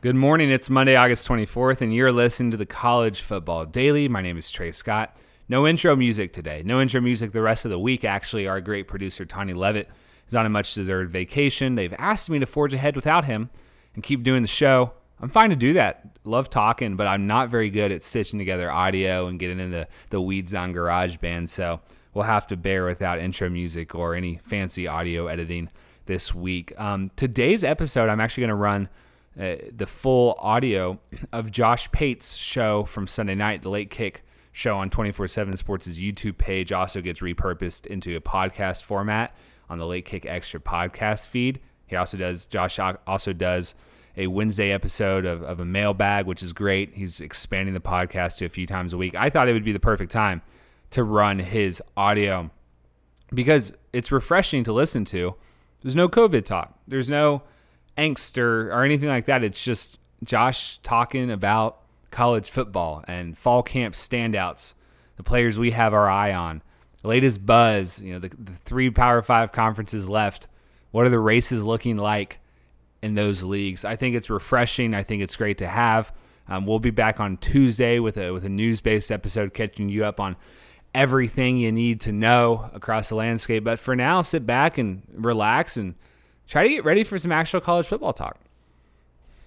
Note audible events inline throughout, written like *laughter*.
Good morning. It's Monday, August 24th, and you're listening to the College Football Daily. My name is Trey Scott. No intro music today. No intro music the rest of the week. Actually, our great producer, Tony Levitt, is on a much deserved vacation. They've asked me to forge ahead without him and keep doing the show. I'm fine to do that. Love talking, but I'm not very good at stitching together audio and getting into the weeds on GarageBand. So we'll have to bear without intro music or any fancy audio editing this week. Um, today's episode, I'm actually going to run uh, the full audio of Josh Pate's show from Sunday night, the Late Kick show on 24 7 Sports' YouTube page, also gets repurposed into a podcast format on the Late Kick Extra podcast feed. He also does, Josh also does a Wednesday episode of, of a mailbag, which is great. He's expanding the podcast to a few times a week. I thought it would be the perfect time to run his audio because it's refreshing to listen to. There's no COVID talk. There's no angst or, or anything like that. It's just Josh talking about college football and fall camp standouts, the players we have our eye on, latest buzz, you know, the, the three Power Five conferences left. What are the races looking like in those leagues? I think it's refreshing. I think it's great to have. Um, we'll be back on Tuesday with a with a news based episode, catching you up on everything you need to know across the landscape. But for now, sit back and relax and try to get ready for some actual college football talk.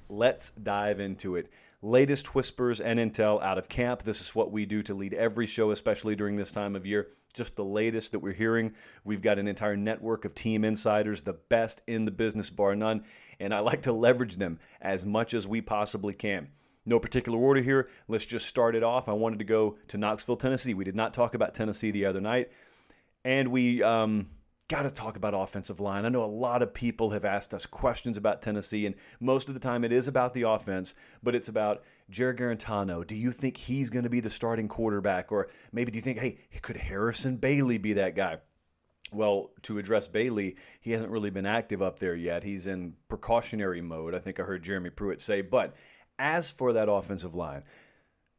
Let's dive into it. Latest whispers and intel out of camp. This is what we do to lead every show, especially during this time of year. Just the latest that we're hearing. We've got an entire network of team insiders, the best in the business, bar none. And I like to leverage them as much as we possibly can. No particular order here. Let's just start it off. I wanted to go to Knoxville, Tennessee. We did not talk about Tennessee the other night. And we. Um, got to talk about offensive line. I know a lot of people have asked us questions about Tennessee, and most of the time it is about the offense, but it's about Jarrett Guarantano. Do you think he's going to be the starting quarterback? Or maybe do you think, hey, could Harrison Bailey be that guy? Well, to address Bailey, he hasn't really been active up there yet. He's in precautionary mode, I think I heard Jeremy Pruitt say. But as for that offensive line,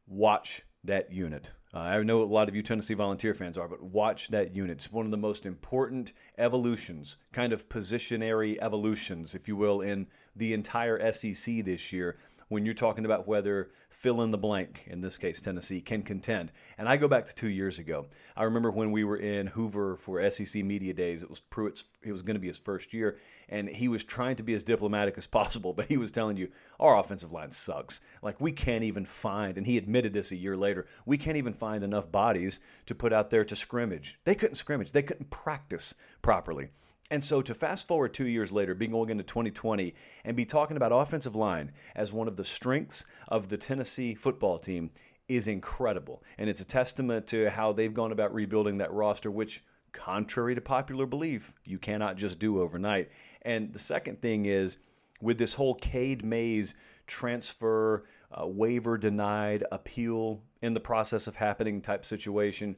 watch that unit. Uh, I know a lot of you Tennessee Volunteer fans are, but watch that unit. It's one of the most important evolutions, kind of positionary evolutions, if you will, in the entire SEC this year when you're talking about whether fill in the blank, in this case Tennessee, can contend. And I go back to two years ago. I remember when we were in Hoover for SEC Media Days. It was Pruitt's. It was going to be his first year, and he was trying to be as diplomatic as possible. *laughs* But he was telling you our offensive line sucks. Like we can't even find, and he admitted this a year later. We can't even find enough bodies to put out there to scrimmage. They couldn't scrimmage. They couldn't practice properly. And so to fast forward two years later, being going into 2020, and be talking about offensive line as one of the strengths of the Tennessee football team is incredible. And it's a testament to how they've gone about rebuilding that roster, which, contrary to popular belief, you cannot just do overnight. And the second thing is with this whole Cade Mays transfer, uh, waiver denied, appeal in the process of happening type situation.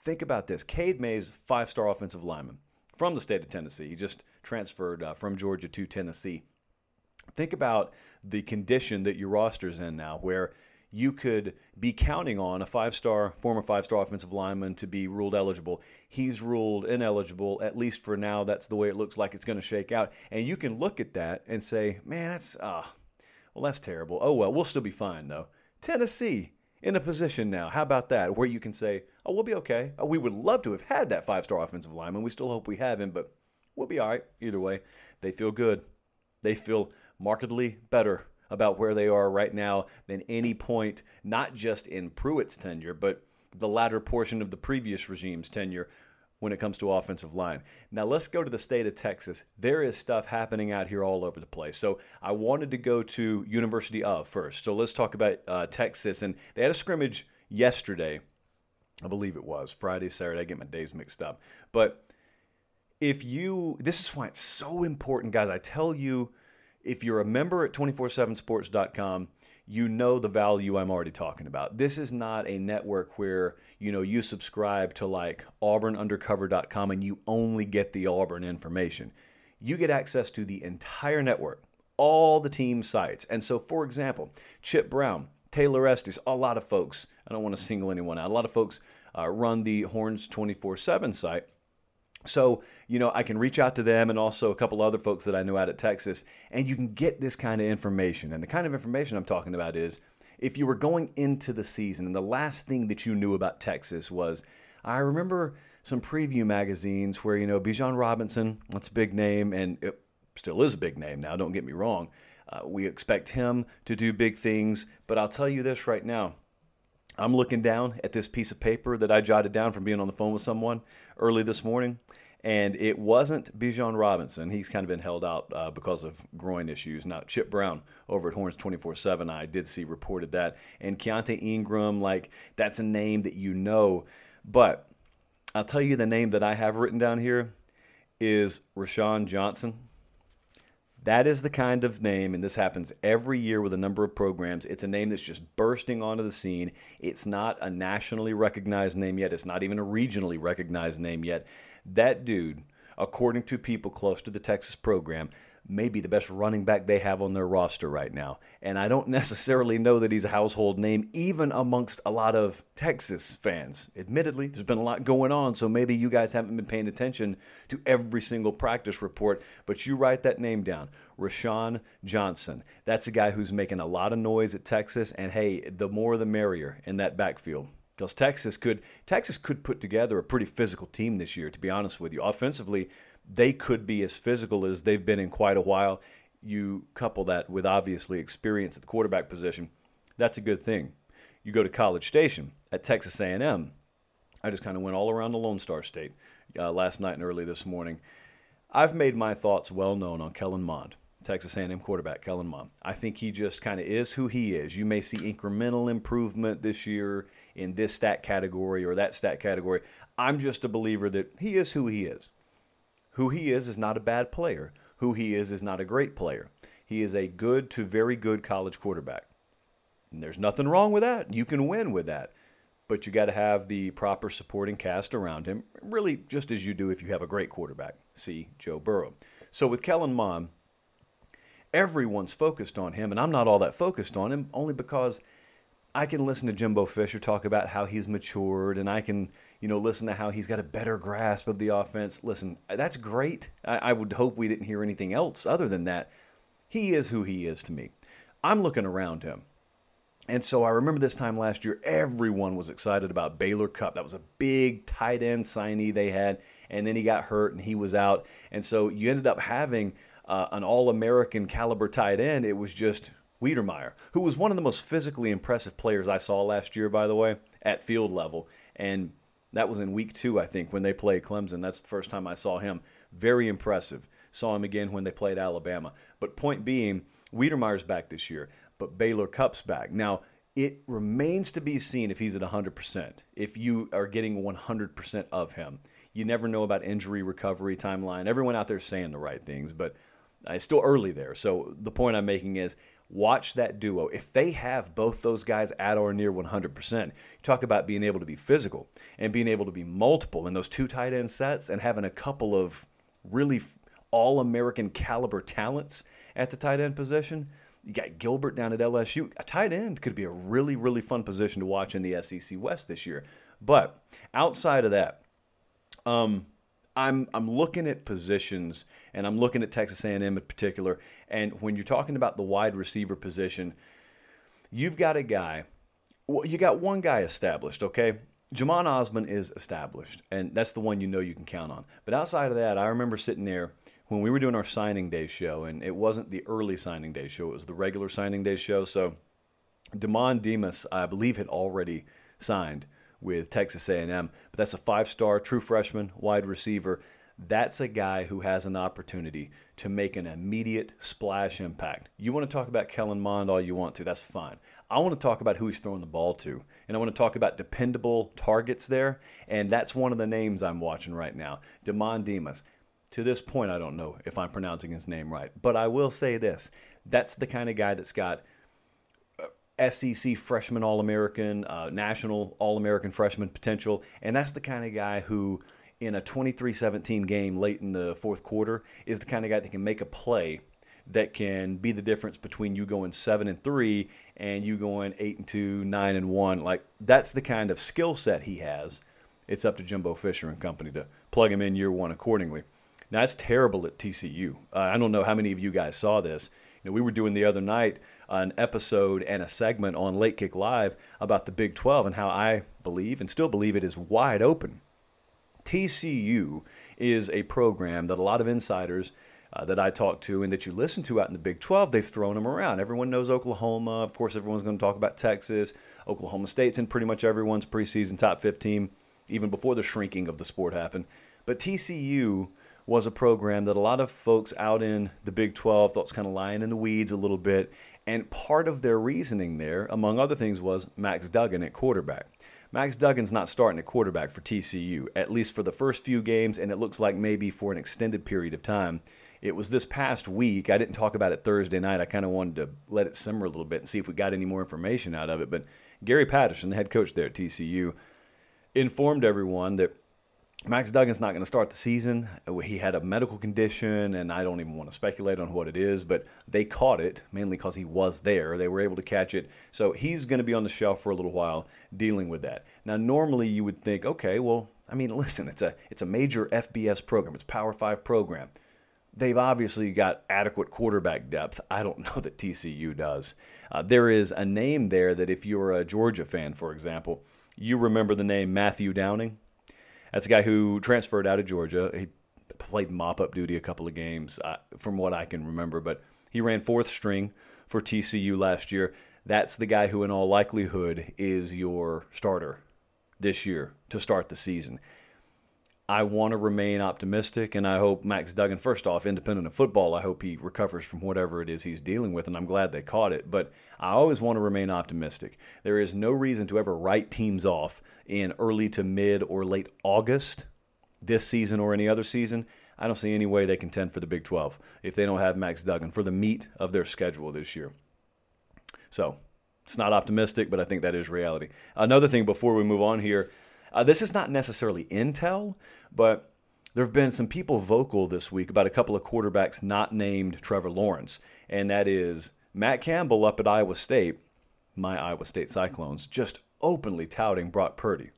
Think about this Cade Mays, five star offensive lineman from the state of Tennessee. He just transferred uh, from Georgia to Tennessee. Think about the condition that your roster's in now, where you could be counting on a five star, former five star offensive lineman to be ruled eligible. He's ruled ineligible, at least for now. That's the way it looks like it's going to shake out. And you can look at that and say, man, that's, ah, uh, well, that's terrible. Oh, well, we'll still be fine, though. Tennessee, in a position now. How about that? Where you can say, oh, we'll be okay. Oh, we would love to have had that five star offensive lineman. We still hope we have him, but we'll be all right. Either way, they feel good. They feel markedly better about where they are right now than any point, not just in Pruitt's tenure, but the latter portion of the previous regime's tenure when it comes to offensive line. Now let's go to the state of Texas. There is stuff happening out here all over the place. So I wanted to go to University of first. So let's talk about uh, Texas, and they had a scrimmage yesterday. I believe it was Friday, Saturday. I get my days mixed up, but if you, this is why it's so important, guys. I tell you, if you're a member at 247sports.com you know the value I'm already talking about. This is not a network where, you know, you subscribe to like auburnundercover.com and you only get the Auburn information. You get access to the entire network, all the team sites. And so, for example, Chip Brown, Taylor Estes, a lot of folks, I don't want to single anyone out, a lot of folks uh, run the Horns 24 7 site. So, you know, I can reach out to them and also a couple other folks that I know out at Texas, and you can get this kind of information. And the kind of information I'm talking about is if you were going into the season and the last thing that you knew about Texas was, I remember some preview magazines where, you know, Bijan Robinson, that's a big name, and it still is a big name now, don't get me wrong. Uh, we expect him to do big things, but I'll tell you this right now. I'm looking down at this piece of paper that I jotted down from being on the phone with someone early this morning, and it wasn't Bijan Robinson. He's kind of been held out uh, because of groin issues. Now, Chip Brown over at Horns 24 7, I did see reported that. And Keaontay Ingram, like, that's a name that you know. But I'll tell you the name that I have written down here is Roschon Johnson. That is the kind of name, and this happens every year with a number of programs. It's a name that's just bursting onto the scene. It's not a nationally recognized name yet, it's not even a regionally recognized name yet. That dude, according to people close to the Texas program, may be the best running back they have on their roster right now. And I don't *laughs* necessarily know that he's a household name, even amongst a lot of Texas fans. Admittedly, there's been a lot going on, so maybe you guys haven't been paying attention to every single practice report, but you write that name down Roschon Johnson. That's a guy who's making a lot of noise at Texas, and hey, the more the merrier in that backfield because Texas could Texas could put together a pretty physical team this year. To be honest with you, offensively, they could be as physical as they've been in quite a while. You couple that with obviously experience at the quarterback position, that's a good thing. You go to College Station at Texas A&M. I just kind of went all around the Lone Star State uh, last night and early this morning. I've made my thoughts well known on Kellen Mond, Texas A&M quarterback Kellen Mond. I think he just kind of is who he is. You may see incremental improvement this year in this stat category or that stat category. I'm just a believer that he is who he is. Who he is is not a bad player. Who he is is not a great player. He is a good to very good college quarterback. And there's nothing wrong with that. You can win with that. But you got to have the proper supporting cast around him, really just as you do if you have a great quarterback. See Joe Burrow. So with Kellen Mond, everyone's focused on him, and I'm not all that focused on him only because I can listen to Jimbo Fisher talk about how he's matured, and I can you know, listen to how he's got a better grasp of the offense. Listen, that's great. I, I would hope we didn't hear anything else other than that. He is who he is to me. I'm looking around him. And so I remember this time last year, everyone was excited about Baylor Cupp. That was a big tight end signee they had. And then he got hurt and he was out. And so you ended up having uh, an All American caliber tight end. It was just Wydermyer, who was one of the most physically impressive players I saw last year, by the way, at field level. And that was in week two, I think, when they played Clemson. That's the first time I saw him. Very impressive. Saw him again when they played Alabama. But point being, Wydermyer's back this year, but Baylor Cupp's back. Now, it remains to be seen if he's at 100%, if you are getting 100% of him. You never know about injury recovery timeline. Everyone out there saying the right things, but uh, it's still early there. So the point I'm making is Watch that duo. If they have both those guys at or near 100%, you talk about being able to be physical and being able to be multiple in those two tight end sets and having a couple of really all American caliber talents at the tight end position. You got Gilbert down at LSU. A tight end could be a really, really fun position to watch in the SEC West this year. But outside of that, um, I'm I'm looking at positions and I'm looking at Texas A&M in particular. And when you're talking about the wide receiver position, you've got a guy. Well, you got one guy established, okay? Jhamon Ausbon is established, and that's the one you know you can count on. But outside of that, I remember sitting there when we were doing our signing day show, and it wasn't the early signing day show; it was the regular signing day show. So, Demond Demas, I believe, had already signed with Texas A&M, but that's a five-star true freshman wide receiver. That's a guy who has an opportunity to make an immediate splash impact. You want to talk about Kellen Mond all you want to, that's fine. I want to talk about who he's throwing the ball to, and I want to talk about dependable targets there, and that's one of the names I'm watching right now, Demond Demas. To this point, I don't know if I'm pronouncing his name right, but I will say this: that's the kind of guy that's got SEC freshman All American, uh, national All American freshman potential. And that's the kind of guy who, in a 23 17 game late in the fourth quarter, is the kind of guy that can make a play that can be the difference between you going 7 and 3 and you going 8 and 2, 9 and 1. Like, that's the kind of skill set he has. it's up to Jimbo Fisher and company to plug him in year one accordingly. Now, that's terrible at TCU. Uh, I don't know how many of you guys saw this. Know, we were doing the other night an episode and a segment on Late Kick Live about the Big 12 and how I believe and still believe it is wide open. TCU is a program that a lot of insiders uh, that I talk to and that you listen to out in the Big 12, they've thrown them around. Everyone knows Oklahoma. Of course, everyone's going to talk about Texas. Oklahoma State's in pretty much everyone's preseason top 15, even before the shrinking of the sport happened. But TCU was a program that a lot of folks out in the Big 12 thought was kind of lying in the weeds a little bit. And part of their reasoning there, among other things, was Max Duggan at quarterback. Max Duggan's not starting at quarterback for TCU, at least for the first few games, and it looks like maybe for an extended period of time. It was this past week. I didn't talk about it Thursday night. I kind of wanted to let it simmer a little bit and see if we got any more information out of it. But Gary Patterson, the head coach there at TCU, informed everyone that Max Duggan's not going to start the season. He had a medical condition, and I don't even want to speculate on what it is, but they caught it mainly because he was there. They were able to catch it. So he's going to be on the shelf for a little while dealing with that. Now, normally you would think, okay, well, I mean, *laughs* listen, it's a it's a major FBS program. It's Power 5 program. They've obviously got adequate quarterback depth. I don't *laughs* know that TCU does. Uh, there is a name there that if you're a Georgia fan, for example, you remember the name Matthew Downing that's a guy who transferred out of Georgia. He played mop up duty a couple of games, uh, from what I can remember, but he ran fourth string for TCU last year. That's the guy who, in all likelihood, is your starter this year to start the season. I want to remain optimistic, and I hope Max Duggan, first off, independent of football, I hope he recovers from whatever it is he's dealing with, and I'm glad they caught it. But I always want to remain optimistic. There is no reason to ever write teams off in early to mid or late August this season or any other season. I don't see any way they contend for the Big 12 if they don't have Max Duggan for the meat of their schedule this year. So it's not optimistic, but I think that is reality. Another thing before we move on here uh, this is not necessarily intel, but there have been some people vocal this week about a couple of quarterbacks not named Trevor Lawrence, and that is Matt Campbell up at Iowa State, my Iowa State Cyclones, just openly touting Brock Purdy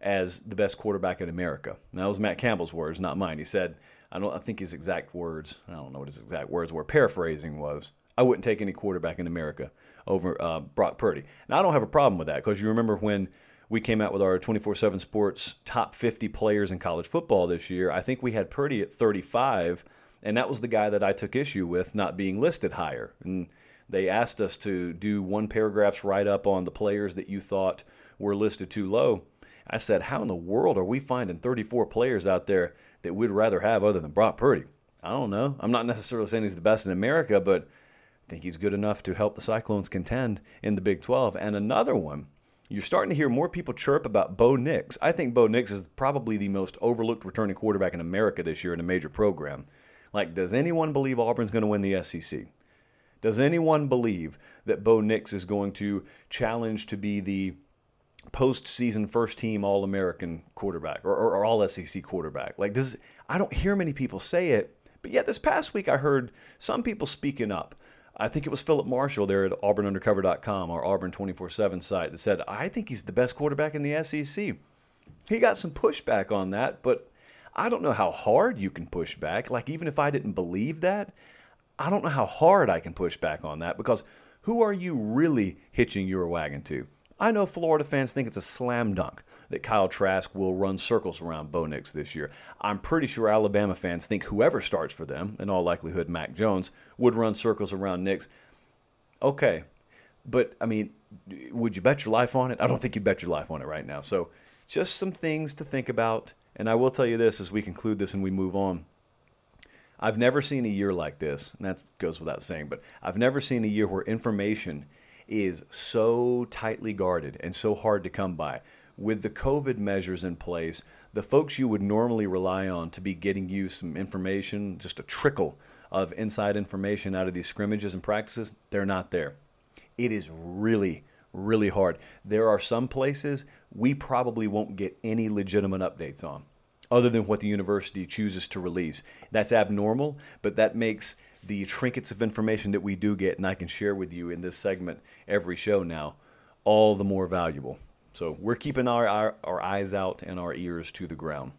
as the best quarterback in America. And that was Matt Campbell's words, not mine. He said, I don't I think his exact words, I don't know what his exact words were, paraphrasing was, I wouldn't take any quarterback in America over uh, Brock Purdy. Now, I don't have a problem with that because you remember when we came out with our 24 7 sports top 50 players in college football this year. I think we had Purdy at 35, and that was the guy that I took issue with not being listed higher. And they asked us to do one paragraph's write up on the players that you thought were listed too low. I said, How in the world are we finding 34 players out there that we'd rather have other than Brock Purdy? I don't know. I'm not necessarily saying he's the best in America, but I think he's good enough to help the Cyclones contend in the Big 12. And another one you're starting to hear more people chirp about Bo Nix. I think Bo Nix is probably the most overlooked returning quarterback in America this year in a major program. Like, does anyone believe Auburn's going to win the SEC? Does anyone believe that Bo Nix is going to challenge to be the postseason first team All American quarterback or, or, or All SEC quarterback? Like, does I don't hear many people say it, but yet this past week I heard some people speaking up. I think it was Philip Marshall there at auburnundercover.com, our Auburn 24 7 site, that said, I think he's the best quarterback in the SEC. He got some pushback on that, but I don't know how hard you can push back. Like, even if I didn't believe that, I don't know how hard I can push back on that because who are you really hitching your wagon to? I know Florida fans think it's a slam dunk that Kyle Trask will run circles around Bo Nix this year. I'm pretty sure Alabama fans think whoever starts for them, in all likelihood Mac Jones, would run circles around Nix. Okay, but I mean, would you bet your life on it? I don't think you'd bet your life on it right now. So, just some things to think about. And I will tell you this as we conclude this and we move on. I've never seen a year like this, and that goes without saying, but I've never seen a year where information is so tightly guarded and so hard to come by with the COVID measures in place, the folks you would normally rely on to be getting you some information, just a trickle of inside information out of these scrimmages and practices, they're not there. It is really, really hard. There are some places we probably won't get any legitimate updates on other than what the university chooses to release. That's abnormal, but that makes the trinkets of information that we do get and I can share with you in this segment every show now all the more valuable. So we're keeping our, our, our eyes out and our ears to the ground.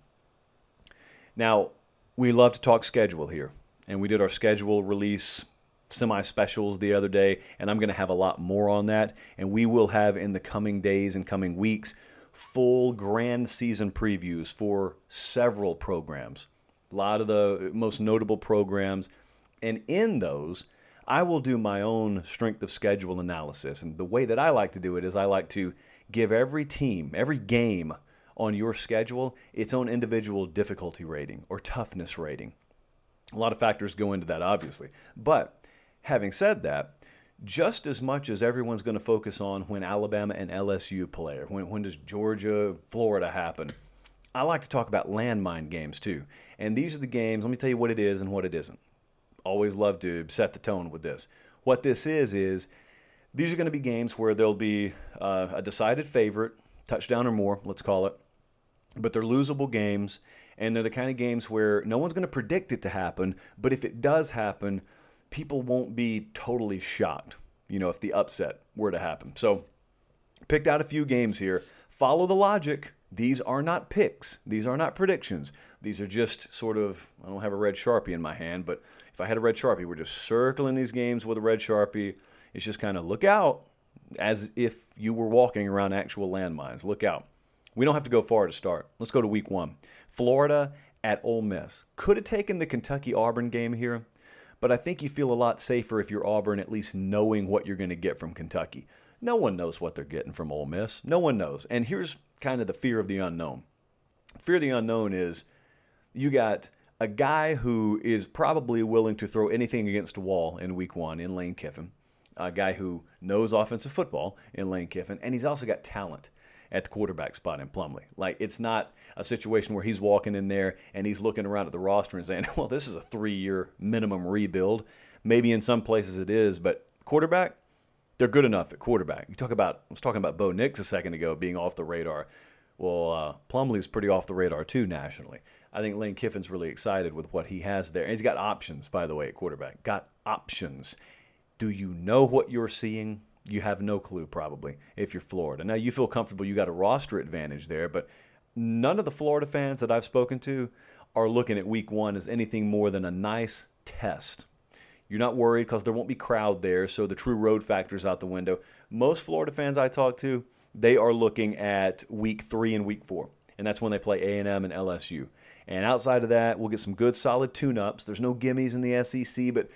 Now, we love to talk schedule here, and we did our schedule release semi specials the other day, and I'm going to have a lot more on that. And we will have in the coming days and coming weeks full grand season previews for several programs, a lot of the most notable programs. And in those, I will do my own strength of schedule analysis. And the way that I like to do it is I like to give every team, every game on your schedule its own individual difficulty rating or toughness rating. A lot of factors go into that, obviously. But having said that, just as much as everyone's going to focus on when Alabama and LSU play, or when, when does Georgia, Florida happen, I like to talk about landmine games too. And these are the games, let me tell you what it is and what it isn't. Always love to set the tone with this. What this is, is these are going to be games where there'll be uh, a decided favorite, touchdown or more, let's call it, but they're losable games, and they're the kind of games where no one's going to predict it to happen, but if it does happen, people won't be totally shocked, you know, if the upset were to happen. So, picked out a few games here. Follow the logic. These are not picks. These are not predictions. These are just sort of, I don't have a red Sharpie in my hand, but if I had a red Sharpie, we're just circling these games with a red Sharpie. It's just kind of look out as if you were walking around actual landmines. Look out. We don't have to go far to start. Let's go to week one. Florida at Ole Miss. Could have taken the Kentucky Auburn game here, but I think you feel a lot safer if you're Auburn at least knowing what you're going to get from Kentucky. No one knows what they're getting from Ole Miss. No one knows. And here's kind of the fear of the unknown. Fear of the unknown is you got a guy who is probably willing to throw anything against a wall in week one in Lane Kiffin, a guy who knows offensive football in Lane Kiffin, and he's also got talent at the quarterback spot in Plumlee. Like it's not a situation where he's walking in there and he's looking around at the roster and saying, *laughs* "Well, this is a three-year minimum rebuild." Maybe in some places it is, but quarterback, they're good enough at quarterback. You talk about I was talking about Bo Nix a second ago being off the radar. Well, uh, Plumlee's pretty off the radar too nationally. I think Lane Kiffin's really excited with what he has there. And he's got options, by the way, at quarterback. Got options. Do you know what you're seeing? you have no clue probably if you're Florida. Now you feel comfortable you got a roster advantage there, but none of the Florida fans that I've spoken to are looking at week 1 as anything more than a nice test. You're not worried because there won't be crowd there, so the true road factor's out the window. Most Florida fans I talk to, they are looking at week 3 and week 4, and that's when they play A&M and LSU. And outside of that, we'll get some good solid tune-ups. There's no gimmies in the SEC, but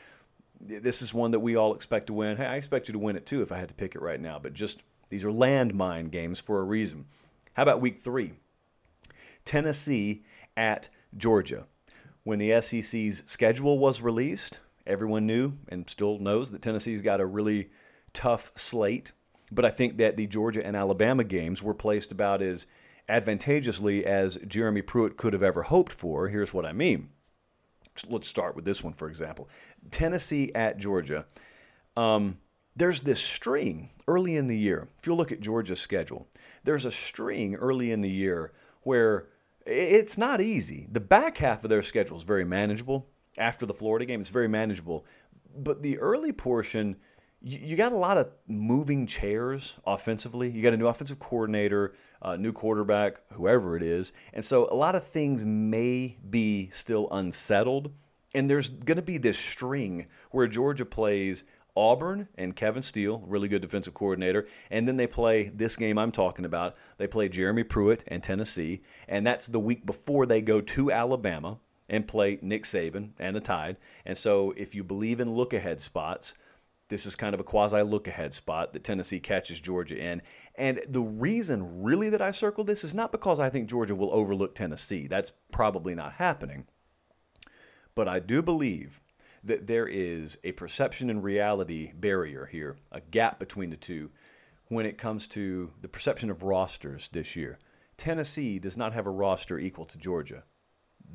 this is one that we all expect to win. Hey, I expect you to win it too if I had to pick it right now, but just these are landmine games for a reason. How about week three? Tennessee at Georgia. When the SEC's schedule was released, everyone knew and still knows that Tennessee's got a really tough slate. But I think that the Georgia and Alabama games were placed about as advantageously as Jeremy Pruitt could have ever hoped for. Here's what I mean let's start with this one, for example Tennessee at Georgia. Um, there's this string early in the year. If you look at Georgia's schedule, there's a string early in the year where it's not easy. The back half of their schedule is very manageable. After the Florida game, it's very manageable. But the early portion, you, got a lot of moving chairs offensively. You got a new offensive coordinator, a new quarterback, whoever it is. And so a lot of things may be still unsettled. And there's going to be this string where Georgia plays Auburn and Kevin Steele, really good defensive coordinator. And then they play this game I'm talking about. They play Jeremy Pruitt and Tennessee. And that's the week before they go to Alabama and play Nick Saban and the Tide. And so if you believe in look ahead spots, this is kind of a quasi look ahead spot that Tennessee catches Georgia in. And the reason really that I circle this is not because I think Georgia will overlook Tennessee. That's probably not happening. But I do believe that there is a perception and reality barrier here, a gap between the two when it comes to the perception of rosters this year. Tennessee does not have a roster equal to Georgia.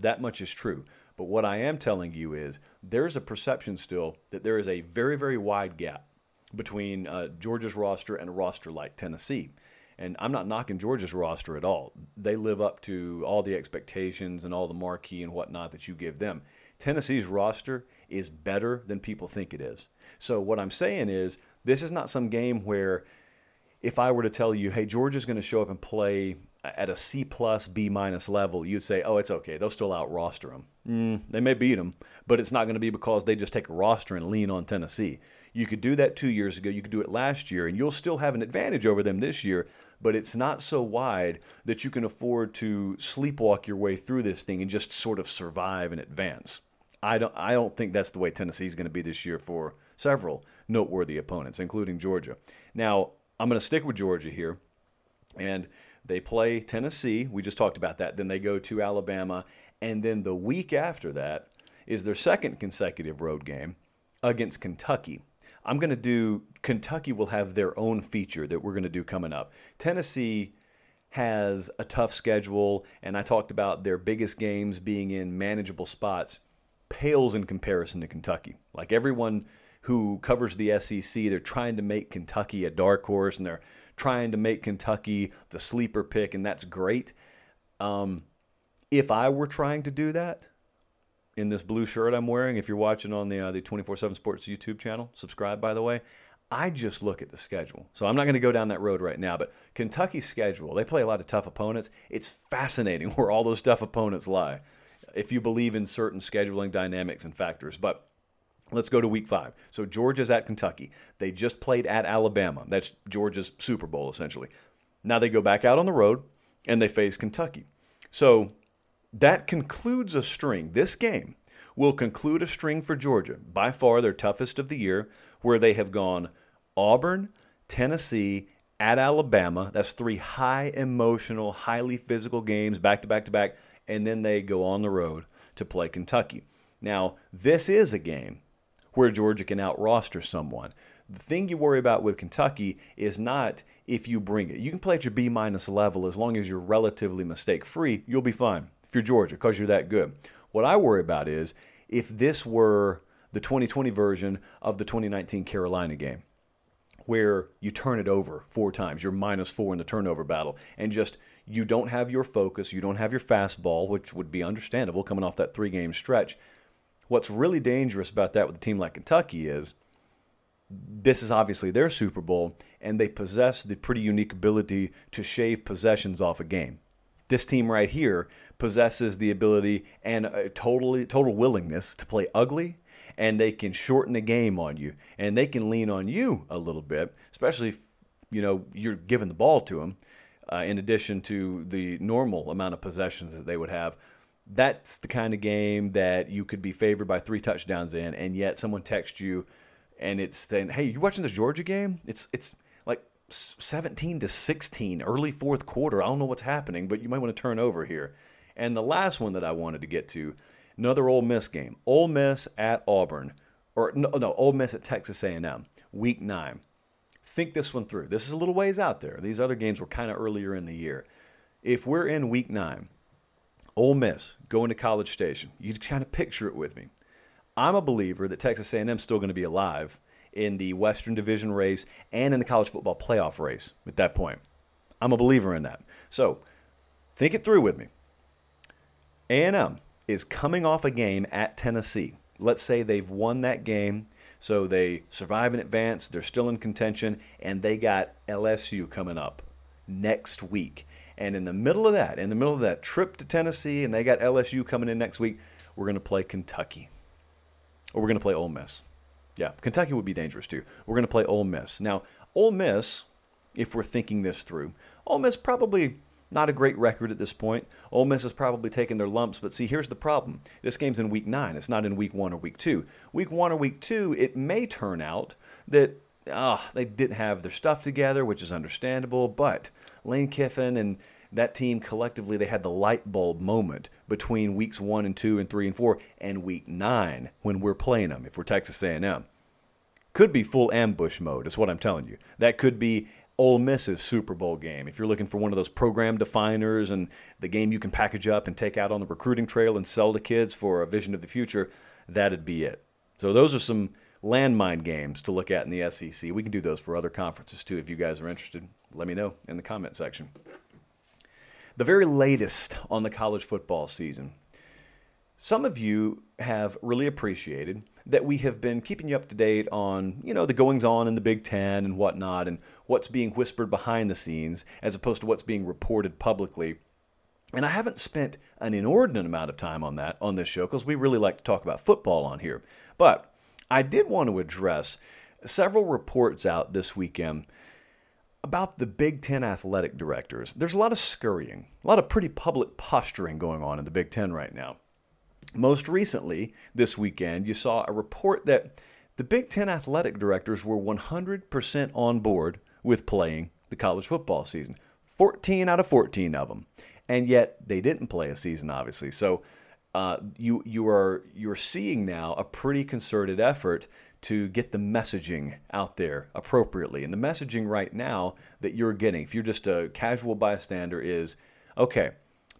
That much is true. But what I am telling you is there's a perception still that there is a very, very wide gap between uh, Georgia's roster and a roster like Tennessee. And I'm not knocking Georgia's roster at all. They live up to all the expectations and all the marquee and whatnot that you give them. Tennessee's roster is better than people think it is. So what I'm saying is this is not some game where if I were to tell you, hey, Georgia's going to show up and play at a C plus B minus level, you'd say, oh, it's okay. They'll still out roster them. Mm, they may beat them, but it's not going to be because they just take a roster and lean on Tennessee. You could do that two years ago. You could do it last year, and you'll still have an advantage over them this year. But it's not so wide that you can afford to sleepwalk your way through this thing and just sort of survive and advance. I don't. I don't think that's the way Tennessee's going to be this year for several noteworthy opponents, including Georgia. Now, I'm going to stick with Georgia here, and they play Tennessee. We just talked about that. Then they go to Alabama. And then the week after that is their second consecutive road game against Kentucky. I'm going to do, Kentucky will have their own feature that we're going to do coming up. Tennessee has a tough schedule, and I talked about their biggest games being in manageable spots, pales in comparison to Kentucky. Like everyone who covers the SEC, they're trying to make Kentucky a dark horse, and they're trying to make Kentucky the sleeper pick, and that's great. Um, if I were trying to do that in this blue shirt I'm wearing, if you're watching on the uh, the 24/7 Sports YouTube channel, subscribe by the way. I just look at the schedule. So I'm not going to go down that road right now, but Kentucky's schedule, they play a lot of tough opponents. It's fascinating *laughs* where all those tough opponents lie if you believe in certain scheduling dynamics and factors. But Let's go to week five. So Georgia's at Kentucky. They just played at Alabama. That's Georgia's Super Bowl, essentially. Now they go back out on the road and they face Kentucky. So that concludes a string. This game will conclude a string for Georgia, by far their toughest of the year, where they have gone Auburn, Tennessee, at Alabama. That's three high emotional, highly physical games back to back to back. And then they go on the road to play Kentucky. Now, this is a game where Georgia can out roster someone. The thing you worry about with Kentucky is not if you bring it. You can play at your B minus level as long as you're relatively mistake free, you'll be fine if you're Georgia because you're that good. What I worry about is if this were the 2020 version of the 2019 Carolina game where you turn it over four times, you're minus four in the turnover battle, and just you don't have your focus, you don't have your fastball, which would be understandable coming off that three game stretch. What's really dangerous about that with a team like Kentucky is this is obviously their Super Bowl, and they possess the pretty unique ability to shave possessions off a game. This team right here possesses the ability and a totally total willingness to play ugly, and they can shorten a game on you, and they can lean on you a little bit, especially if you know you're giving the ball to them. Uh, in addition to the normal amount of possessions that they would have, that's the kind of game that you could be favored by three touchdowns in, and yet someone texts you and it's saying, "Hey, you watching this Georgia game? It's it's like 17 to 16, early fourth quarter. I don't know what's happening, but you might want to turn over here." And the last one that I wanted to get to, another Ole Miss game, Ole Miss at Auburn, or no, no, Ole Miss at Texas A&M, Week Nine. Think this one through. This is a little ways out there. These other games were kind of earlier in the year. If we're in Week Nine Ole Miss going to College Station. You just kind of picture it with me. I'm a believer that Texas A&M is still going to be alive in the Western Division race and in the college football playoff race at that point. I'm a believer in that. So think it through with me. A&M is coming off a game at Tennessee. Let's say they've won that game, so they survive in advance, they're still in contention, and they got LSU coming up next week. And in the middle of that, in the middle of that trip to Tennessee, and they got LSU coming in next week, we're going to play Kentucky. Or we're going to play Ole Miss. Yeah, Kentucky would be dangerous too. We're going to play Ole Miss. Now, Ole Miss, if we're thinking this through, Ole Miss probably not a great record at this point. Ole Miss has probably taken their lumps, but see, here's the problem. This game's in week nine. It's not in week one or week two. Week one or week two, it may turn out that ah, they didn't have their stuff together, which is understandable, but Lane Kiffin and that team collectively they had the light bulb moment between weeks one and two and three and four and week nine when we're playing them if we're texas a&m could be full ambush mode is what i'm telling you that could be Ole Miss's Super Bowl game. If you're looking for one of those program definers and the game you can package up and take out on the recruiting trail and sell to kids for a vision of the future, that'd be it. So those are some landmine games to look at in the SEC. We can do those for other conferences too if you guys are interested. Let me know in the comment section. The very latest on the college football season. Some of you have really appreciated that we have been keeping you up to date on, you know, the goings on in the Big Ten and whatnot, and what's being whispered behind the scenes as opposed to what's being reported publicly. And I haven't spent an inordinate amount of time on that on this show because we really like to talk about football on here. But I did want to address several reports out this weekend about the Big Ten athletic directors. There's a lot of scurrying, a lot of pretty public posturing going on in the Big Ten right now. Most recently, this weekend, you saw a report that the Big Ten athletic directors were 100% on board with playing the college football season. 14 out of 14 of them. And yet they didn't play a season, obviously. So uh, you, you are you're seeing now a pretty concerted effort to get the messaging out there appropriately. And the messaging right now that you're getting, if you're just a casual bystander, is okay,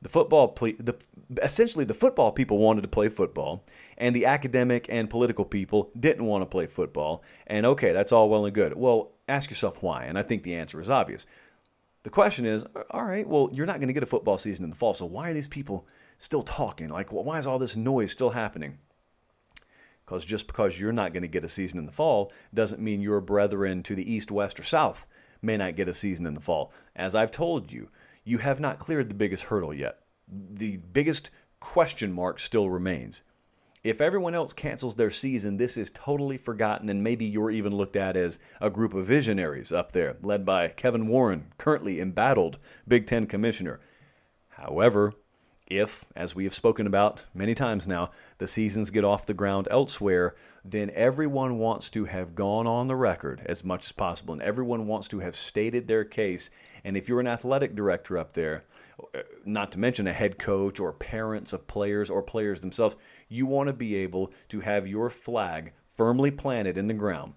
the football, ple- the, essentially, the football people wanted to play football, and the academic and political people didn't want to play football. And okay, that's all well and good. Well, ask yourself why. And I think the answer is obvious. The question is, all right, well, you're not going to get a football season in the fall, so why are these people still talking? Like, why is all this noise still happening? Because just because you're not going to get a season in the fall doesn't mean your brethren to the east, west, or south may not get a season in the fall. As I've told you, you have not cleared the biggest hurdle yet. The biggest question mark still remains. If everyone else cancels their season, this is totally forgotten, and maybe you're even looked at as a group of visionaries up there, led by Kevin Warren, currently embattled Big Ten commissioner. However, if, as we have spoken about many times now, the seasons get off the ground elsewhere, then everyone wants to have gone on the record as much as possible, and everyone wants to have stated their case and if you're an athletic director up there, uh, not to mention a head coach or parents of players or players themselves, you want to be able to have your flag firmly planted in the ground.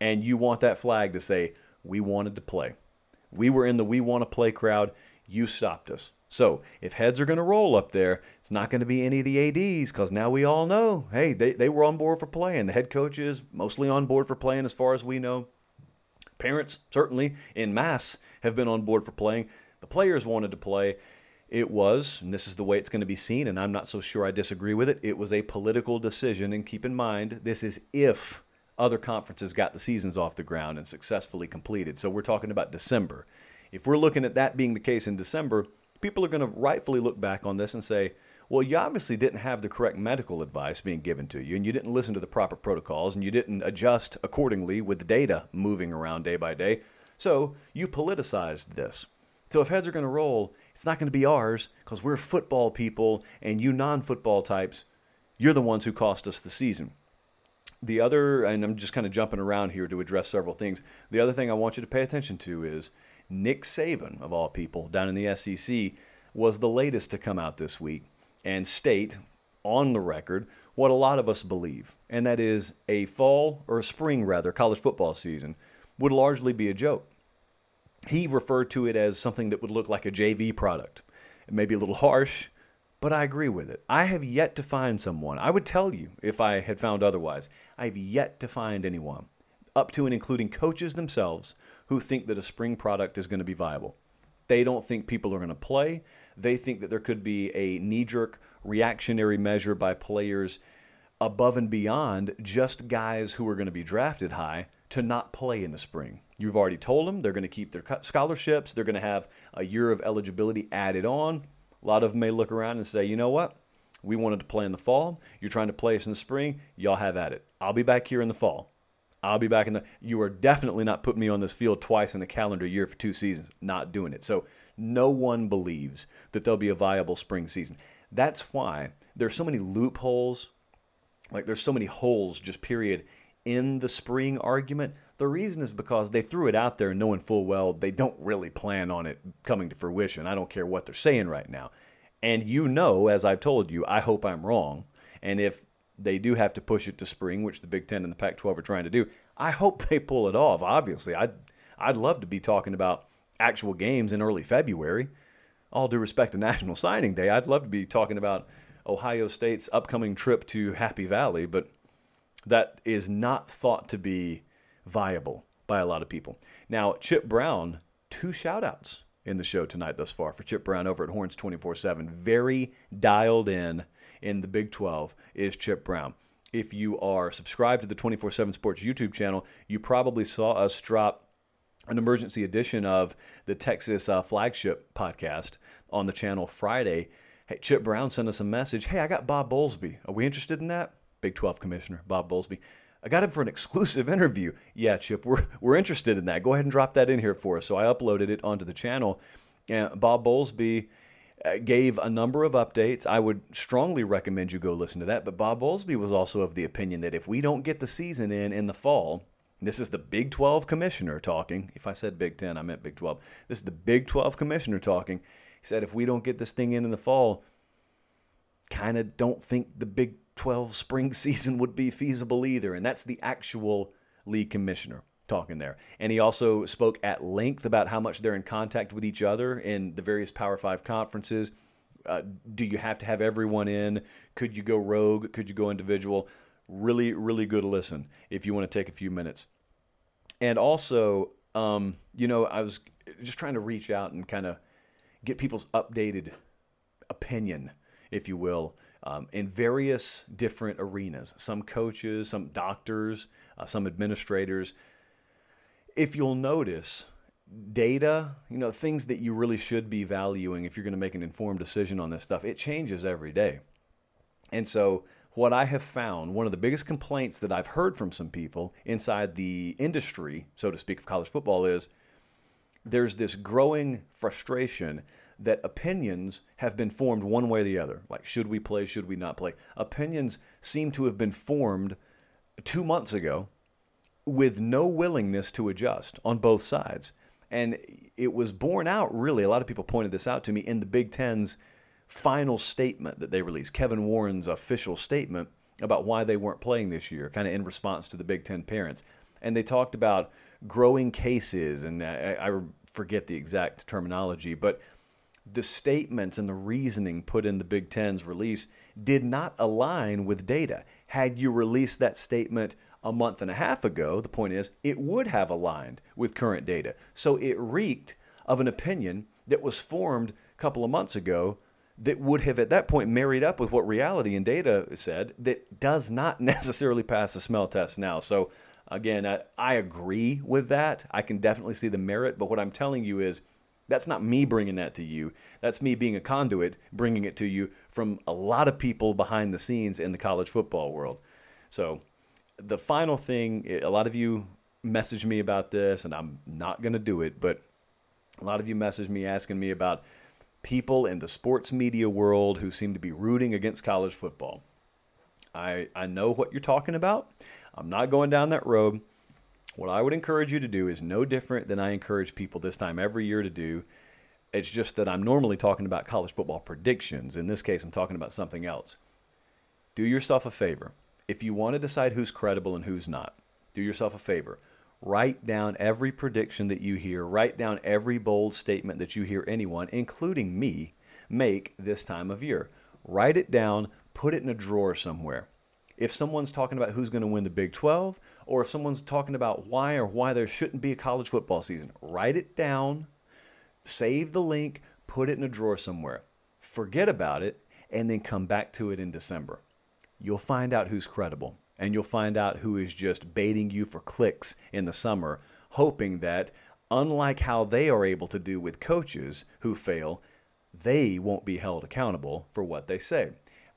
And you want that flag to say, We wanted to play. We were in the we want to play crowd. You stopped us. So if heads are going to roll up there, it's not going to be any of the ADs because now we all know, hey, they, they were on board for playing. The head coach is mostly on board for playing as far as we know. Parents, certainly in mass, have been on board for playing. The players wanted to play. It was, and this is the way it's going to be seen, and I'm not so sure I disagree with it. It was a political decision, and keep in mind, this is if other conferences got the seasons off the ground and successfully completed. So we're talking about December. If we're looking at that being the case in December, people are going to rightfully look back on this and say, well, you obviously didn't have the correct medical advice being given to you, and you didn't listen to the proper protocols, and you didn't adjust accordingly with the data moving around day by day. So you politicized this. So if heads are going to roll, it's not going to be ours because we're football people, and you non football types, you're the ones who cost us the season. The other, and I'm just kind of jumping around here to address several things. The other thing I want you to pay attention to is Nick Saban, of all people, down in the SEC, was the latest to come out this week and state on the record what a lot of us believe, and that is a fall or a spring, rather, college football season would largely be a joke. He referred to it as something that would look like a JV product. It may be a little harsh, but I agree with it. I have yet to find someone, I would tell you if I had found otherwise, I've yet to find anyone, up to and including coaches themselves, who think that a spring product is going to be viable. They don't think people are going to play. They think that there could be a knee jerk reactionary measure by players above and beyond just guys who are going to be drafted high to not play in the spring. You've already told them they're going to keep their scholarships, they're going to have a year of eligibility added on. A lot of them may look around and say, you know what? We wanted to play in the fall. You're trying to play us in the spring. Y'all have at it. I'll be back here in the fall. I'll be back in the. You are definitely not putting me on this field twice in a calendar year for two seasons. Not doing it. So no one believes that there'll be a viable spring season. That's why there's so many loopholes. Like there's so many holes, just period, in the spring argument. The reason is because they threw it out there knowing full well they don't really plan on it coming to fruition. I don't care what they're saying right now. And you know, as I've told you, I hope I'm wrong. And if they do have to push it to spring, which the Big Ten and the Pac 12 are trying to do. I hope they pull it off, obviously. I'd, I'd love to be talking about actual games in early February. All due respect to National Signing Day, I'd love to be talking about Ohio State's upcoming trip to Happy Valley, but that is not thought to be viable by a lot of people. Now, Chip Brown, two shout outs in the show tonight thus far for Chip Brown over at Horns 24 7. Very dialed in in the Big 12 is Chip Brown. If you are subscribed to the 24 7 Sports YouTube channel, you probably saw us drop an emergency edition of the Texas uh, flagship podcast on the channel Friday. Hey, Chip Brown sent us a message. Hey, I got Bob Bowlesby. Are we interested in that? Big 12 commissioner, Bob Bowlesby. I got him for an exclusive *laughs* interview. Yeah, Chip, we're, we're interested in that. Go ahead and drop that in here for us. So I uploaded it onto the channel. And Bob Bowlesby uh, gave a number of updates. I would strongly recommend you go listen to that. But Bob Bowlesby was also of the opinion that if we don't get the season in in the fall, this is the Big 12 commissioner talking. If I said Big 10, I meant Big 12. This is the Big 12 commissioner talking. He said if we don't get this thing in in the fall, kind of don't think the Big 12 spring *laughs* season would be feasible either. And that's the actual league commissioner talking there. And he also spoke at length about how much they're in contact with each other in the various Power Five conferences. Uh, do you have to have everyone in? Could you go rogue? Could you go individual? Really, really good listen if you want to take a few minutes. And also, um, you know, I was just trying to reach out and kind of get people's updated opinion, if you will, um, in various different arenas. Some coaches, some doctors, uh, some administrators. If you'll notice, data, you know, things that you really should be valuing if you're going to make an informed decision on this stuff, it changes every day. And so, what I have found, one of the biggest complaints that I've heard from some people inside the industry, so to speak, of college football is there's this growing frustration that opinions have been formed one way or the other. Like, should we play, should we not play? Opinions seem to have been formed two months ago with no willingness to adjust on both sides. And it was borne out, really, a lot of people pointed this out to me in the Big Ten's final statement that they released, Kevin Warren's official statement about why they weren't playing this year, kind of in response to the Big Ten parents. And they talked about growing cases, and I, I forget the exact terminology, but the statements and the reasoning put in the Big Ten's release did not align with data. Had you released that statement a month and a half ago, the point is it would have aligned with current data. So it reeked of an opinion that was formed a couple of months ago that would have at that point married up with what reality and data said that does not *laughs* necessarily pass the smell test now. So again, I, I agree with that. I can definitely see the merit, but what I'm telling you is that's not me bringing that to you. That's me being a conduit, bringing it to you from a lot of people behind the scenes in the college football world. So, the final thing, eh, a lot of you messaged me about this, and I'm not going to do it, but a lot of you messaged me asking me about people in the sports media world who seem to be rooting against college football. I, I know what you're talking about. I'm not going down that road. What I would encourage you to do is no different than I encourage people this time every year to do. It's just that I'm normally talking about college football predictions. In this case, I'm talking about something else. Do yourself a favor. If you want to decide who's credible and who's not, do yourself a favor. Write down every prediction that you hear, write down every bold statement that you hear anyone, including me, make this time of year. Write it down, put it in a drawer somewhere if someone's talking about who's going to win the Big 12 or if someone's talking about why or why there shouldn't be a college football season, write it down, save the link, put it in a drawer somewhere. Forget about it and then come back to it in December. You'll find out who's credible and you'll find out who is just baiting you for clicks in the summer, hoping that, unlike how they are able to do with coaches who fail, they won't be held accountable for what they say.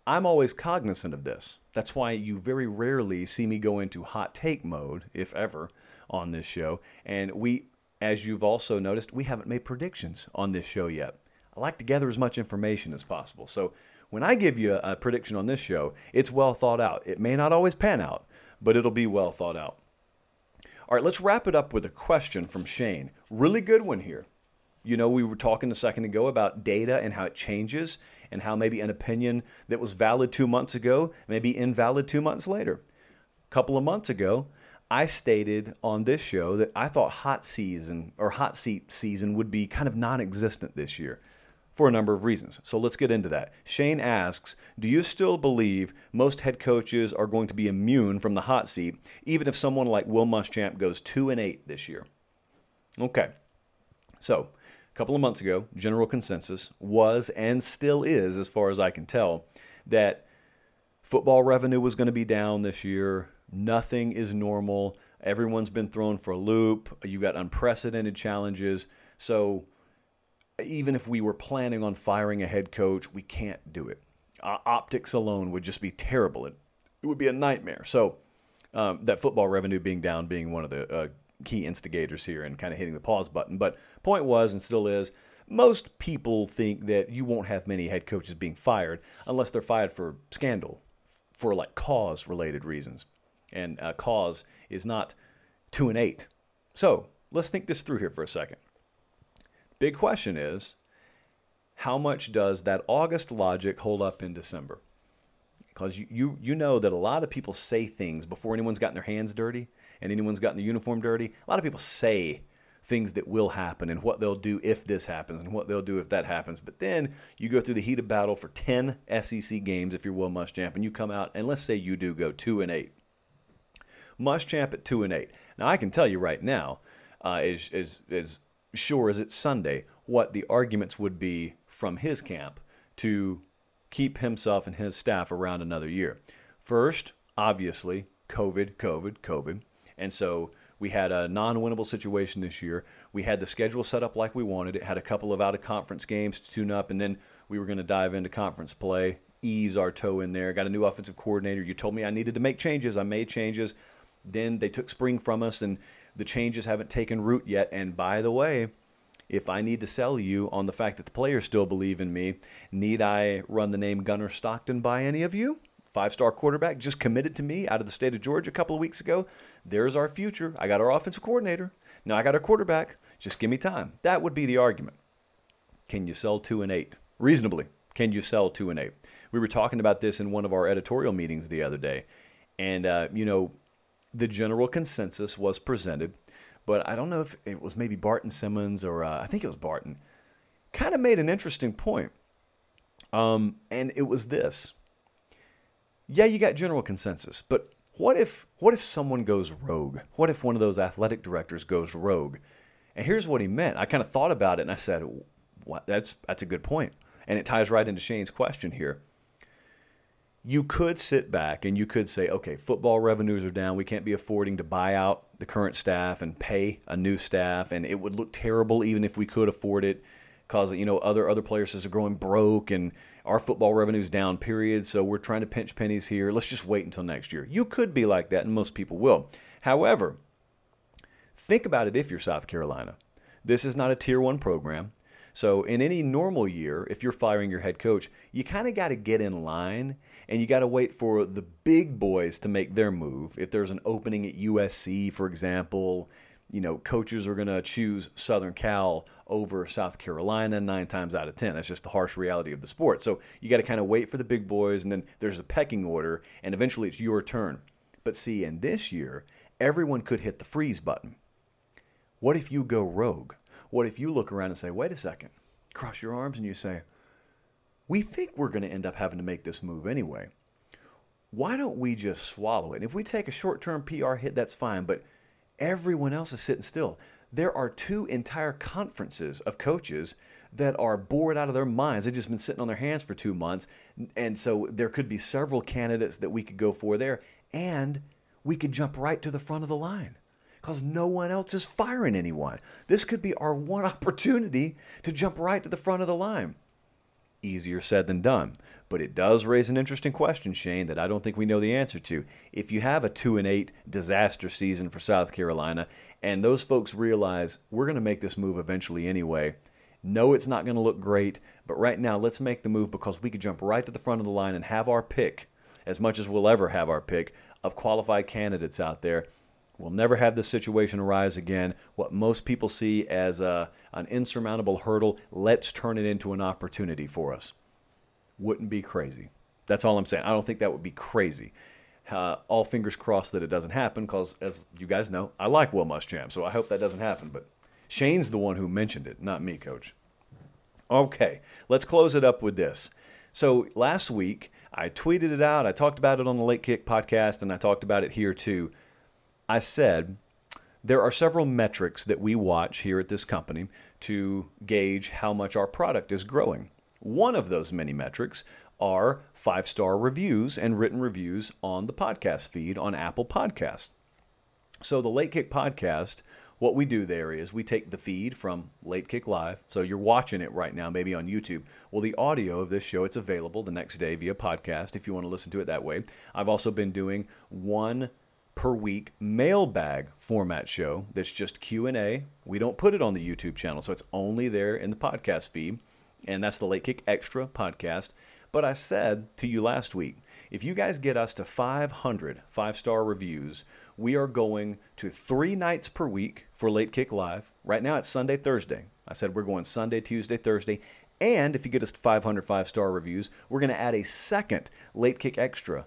I'm always cognizant of this. That's why you very rarely see me go into hot take mode, if ever, on this show. And we, as you've also noticed, we haven't made predictions on this show yet. I like to gather as much information as possible. So when I give you a, prediction on this show, it's well thought out. It may not always pan out, but it'll be well thought out. All right, let's wrap it up with a question from Shane. Really good one here. You know, we were talking a second ago about data and how it changes and how maybe an opinion that was valid two months ago may be invalid two months later. A couple of months ago, I stated on this show that I thought hot season or hot seat season would be kind of non existent this year for a number of reasons. So let's get into that. Shane asks Do you still believe most head coaches are going to be immune from the hot seat, even if someone like Will Muschamp goes 2 and 8 this year? Okay. So a couple of months ago, general consensus was and still is, as far as I can tell, that football revenue was going to be down this year. Nothing is normal. Everyone's been thrown for a loop. You've got unprecedented challenges. So even if we were planning on firing a head coach, we can't do it. Uh, optics alone would just be terrible. It, it would be a nightmare. So um, that football revenue being down being one of the uh, key instigators here and kind of hitting the pause button. But point was and still is most people think that you won't have many head coaches being fired unless they're fired for scandal, for like cause related reasons. And uh, cause is not two and eight. So let's think this through here for a second. Big question is how much does that August logic hold up in December? Because you, you, you know that a lot of people say things before anyone's gotten their hands dirty and anyone's gotten the uniform dirty. A lot of people say things that will happen and what they'll do if this happens and what they'll do if that happens. But then you go through the heat of battle for 10 SEC games if you're Will Muschamp and you come out and let's say you do go 2 and 8. Muschamp at 2 and 8. Now I can tell you right now, uh, sure as it's Sunday, what the arguments would be from his camp to keep himself and his staff around another year. First, obviously, COVID, COVID, COVID. And so we had a non winnable situation this year. We had the schedule set up like we wanted it, had a couple of out of conference games to tune up, and then we were going to dive into conference play, ease our toe in there. Got a new offensive coordinator. You told me I needed to make changes. I made changes. Then they took spring from us, and the changes haven't taken root yet. And by the way, if I need to sell you on the fact that the players still believe in me, need I run the name Gunner Stockton by any of you? Five star quarterback, just committed to me out of the state of Georgia a couple of weeks ago. There's our future. I got our offensive coordinator. Now I got our quarterback. Just give me time. That would be the argument. Can you sell two and eight? Reasonably, can you sell two and eight? We were talking about this in one of our editorial meetings the other day. And, uh, you know, the general consensus was presented, but I don't know if it was maybe Barton Simmons or uh, I think it was Barton, kind of made an interesting point. Um, and it was this yeah, you got general consensus, but what if what if someone goes rogue? What if one of those athletic directors goes rogue? And here's what he meant. I kind of thought about it and I said, what? that's that's a good point. And it ties right into Shane's question here. You could sit back and you could say, okay, football revenues are down. We can't be affording to buy out the current staff and pay a new staff, and it would look terrible even if we could afford it because you know other other players are growing broke and our football revenue's down period. So we're trying to pinch pennies here. Let's just wait until next year. You could be like that and most people will. However think about it if you're south carolina. This is not a tier one program. So in any normal year if you're firing your head coach you kind of got to get in line and you got to wait for the big boys to make their move. If there's an opening at usc for example you know, coaches are going to choose Southern Cal over South Carolina nine times out of 10. That's just the harsh reality of the sport. So you got to kind of wait for the big boys, and then there's a pecking order, and eventually it's your turn. But see, in this year, everyone could hit the freeze button. What if you go rogue? What if you look around and say, wait a second, cross your arms, and you say, we think we're going to end up having to make this move anyway. Why don't we just swallow it? And if we take a short term PR hit, that's fine, but Everyone else is sitting still. There are two entire conferences of coaches that are bored out of their minds. They've just been sitting on their hands for two months. And so there could be several candidates that we could go for there. And we could jump right to the front of the line because no one else is firing anyone. This could be our one *laughs* opportunity to jump right to the front of the line easier said than done. But it does raise an interesting question, Shane, that I don't think we know the answer to. If you have a 2 and 8 disaster season for South Carolina and those folks realize we're going to make this move eventually anyway, no it's not going to look great, but right now let's make the move because we could jump right to the front of the line and have our pick as much as we'll ever have our pick of qualified candidates out there We'll never have this situation arise again. What most people see as a, an insurmountable hurdle, let's turn it into an opportunity for us. Wouldn't be crazy. That's all I'm saying. I don't think that would be crazy. Uh, all fingers crossed that it doesn't happen because, as you guys know, I like Will Muschamp, so I hope that doesn't happen. But Shane's the one who mentioned it, not me, coach. Okay, let's close it up with this. So last week, I tweeted it out. I talked about it on the Late Kick podcast, and I talked about it here too. I said there are several metrics that we watch here at this company to gauge how much our product is growing. One of those many metrics are five star reviews and written reviews on the podcast feed on Apple Podcast. So, the Late Kick Podcast, what we do there is we take the feed from Late Kick Live. So, you're watching it right now, maybe on YouTube. Well, the audio of this show, it's available the next day via podcast if you want to listen to it that way. I've also been doing one per week mailbag format show that's just q&a we don't put it on the youtube channel so it's only there in the podcast feed and that's the late kick extra podcast. But i said to you last week if you guys get us to 500 five star reviews we are going to three nights per week for late kick live. Right now it's sunday thursday. I said we're going sunday tuesday thursday. And if you get us to 500 five star reviews we're going to add a second late kick extra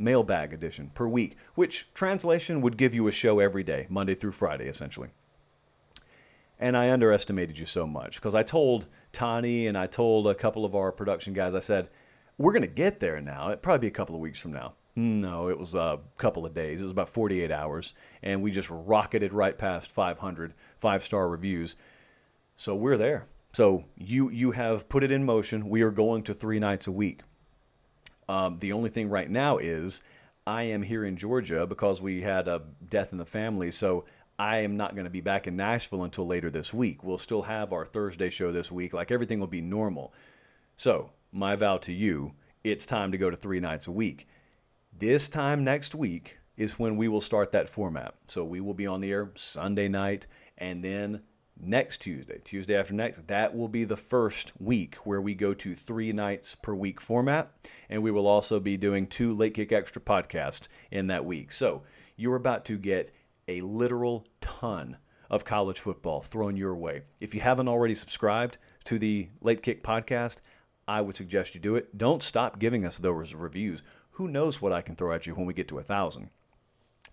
mailbag edition per week, which translation would give you a show every day, Monday through Friday, essentially. And I underestimated you so much because I told Tani and I told a couple of our production guys, I said, we're going to get there now. It'd probably be a couple of weeks from now. No, it was a couple of days. It was about 48 hours. And we just rocketed right past 500 five star reviews. So we're there. So you, you have put it in motion. We are going to three nights a week. Um, the only thing right now is I am here in Georgia because we had a death in the family. So I am not going to be back in Nashville until later this week. We'll still have our Thursday show this week. Like everything will be normal. So, my vow to you, it's time to go to three nights a week. This time next week is when we will start that format. So, we will be on the air Sunday night and then next Tuesday, Tuesday after next, that will be the first week where we go to three nights per week format. And we will also be doing two Late Kick Extra podcasts in that week. So you're about to get a literal ton of college football thrown your way. If you haven't already subscribed to the Late Kick podcast, I would suggest you do it. Don't stop giving us those reviews. Who knows what I can throw at you when we get to a thousand?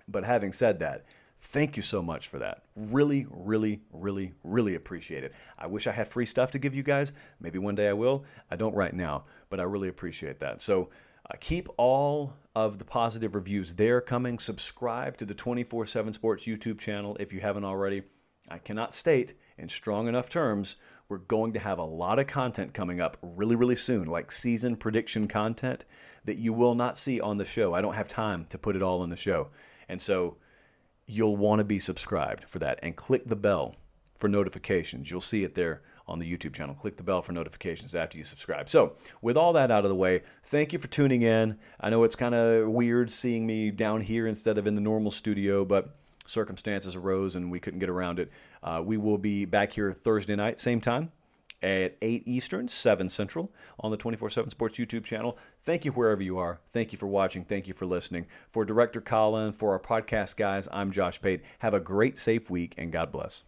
But having said that, Thank you so much for that. Really, really, really, really appreciate it. I wish I had free stuff to give you guys. Maybe one day I will. I don't right now, but I really appreciate that. So uh, keep all of the positive reviews there coming. Subscribe to the 24 7 Sports YouTube channel if you haven't already. I cannot state in strong enough terms, we're going to have a lot of content coming up really, really soon, like season prediction content that you will not see on the show. I don't have time to put it all in the show. And so, you'll want to be subscribed for that and click the bell for notifications. You'll see it there on the YouTube channel. Click the bell for notifications after you subscribe. So, with all that out of the way, thank you for tuning in. I know it's kind of weird seeing me down here instead of in the normal studio, but circumstances arose and we couldn't get around it. Uh, we will be back here Thursday night, same time at 8 Eastern, 7 Central on the 24 7 Sports YouTube channel. Thank you wherever you are. Thank you for watching. Thank you for listening. For Director Colin, for our podcast guys, I'm Josh Pate. Have a great, safe week and God bless.